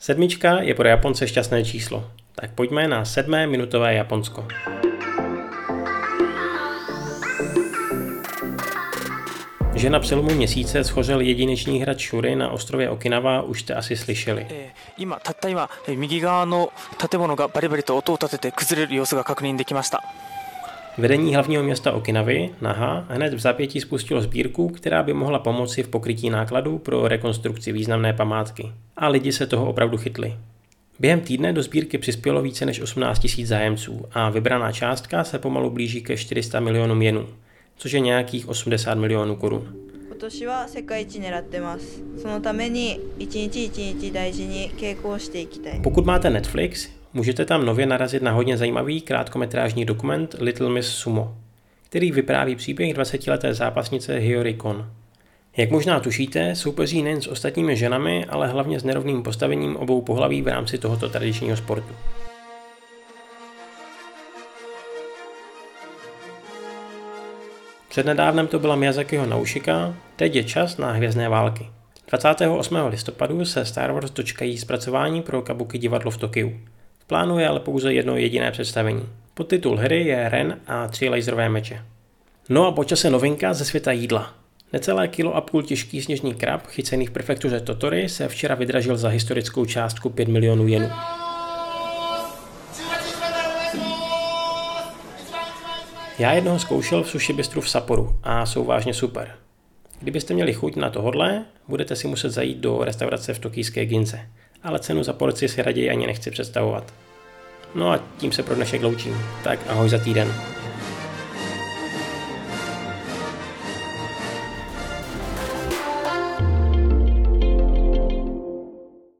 Sedmička je pro Japonce šťastné číslo. Tak pojďme na sedmé minutové Japonsko. Že na přelomu měsíce schořel jedinečný hrad Shuri na ostrově Okinawa, už jste asi slyšeli. 今 Vedení hlavního města Okinavy, Naha, hned v zapětí spustilo sbírku, která by mohla pomoci v pokrytí nákladů pro rekonstrukci významné památky. A lidi se toho opravdu chytli. Během týdne do sbírky přispělo více než 18 000 zájemců a vybraná částka se pomalu blíží ke 400 milionům jenů, což je nějakých 80 milionů korun. 今年は世界一狙ってますそのために一日一日大事に稽古をしていきたい Pokud máte Netflix, můžete tam nově narazit na hodně zajímavý krátkometrážní dokument Little Miss Sumo, který vypráví příběh 20-leté zápasnice Hiyori Kon. Jak možná tušíte, soupeří nejen s ostatními ženami, ale hlavně s nerovným postavením obou pohlaví v rámci tohoto tradičního sportu. Přednedávnem to byla Miyazakiho Naušika, teď je čas na Hvězdné války. 28. listopadu se Star Wars dočkají zpracování pro Kabuki divadlo v Tokiu. V plánu je ale pouze jedno jediné představení. Podtitul hry je Ren a tři laserové meče. No a po čase novinka ze světa jídla. Necelé kilo a půl těžký sněžný krab, chycený v prefektuře Totory, se včera vydražil za historickou částku 5 milionů jenů. Já jednoho zkoušel v sushi bistru v Saporu a jsou vážně super. Kdybyste měli chuť na tohodle, budete si muset zajít do restaurace v tokijské Ginze. Ale cenu za porci si raději ani nechci představovat. No a tím se pro dnešek loučím. Tak ahoj za týden.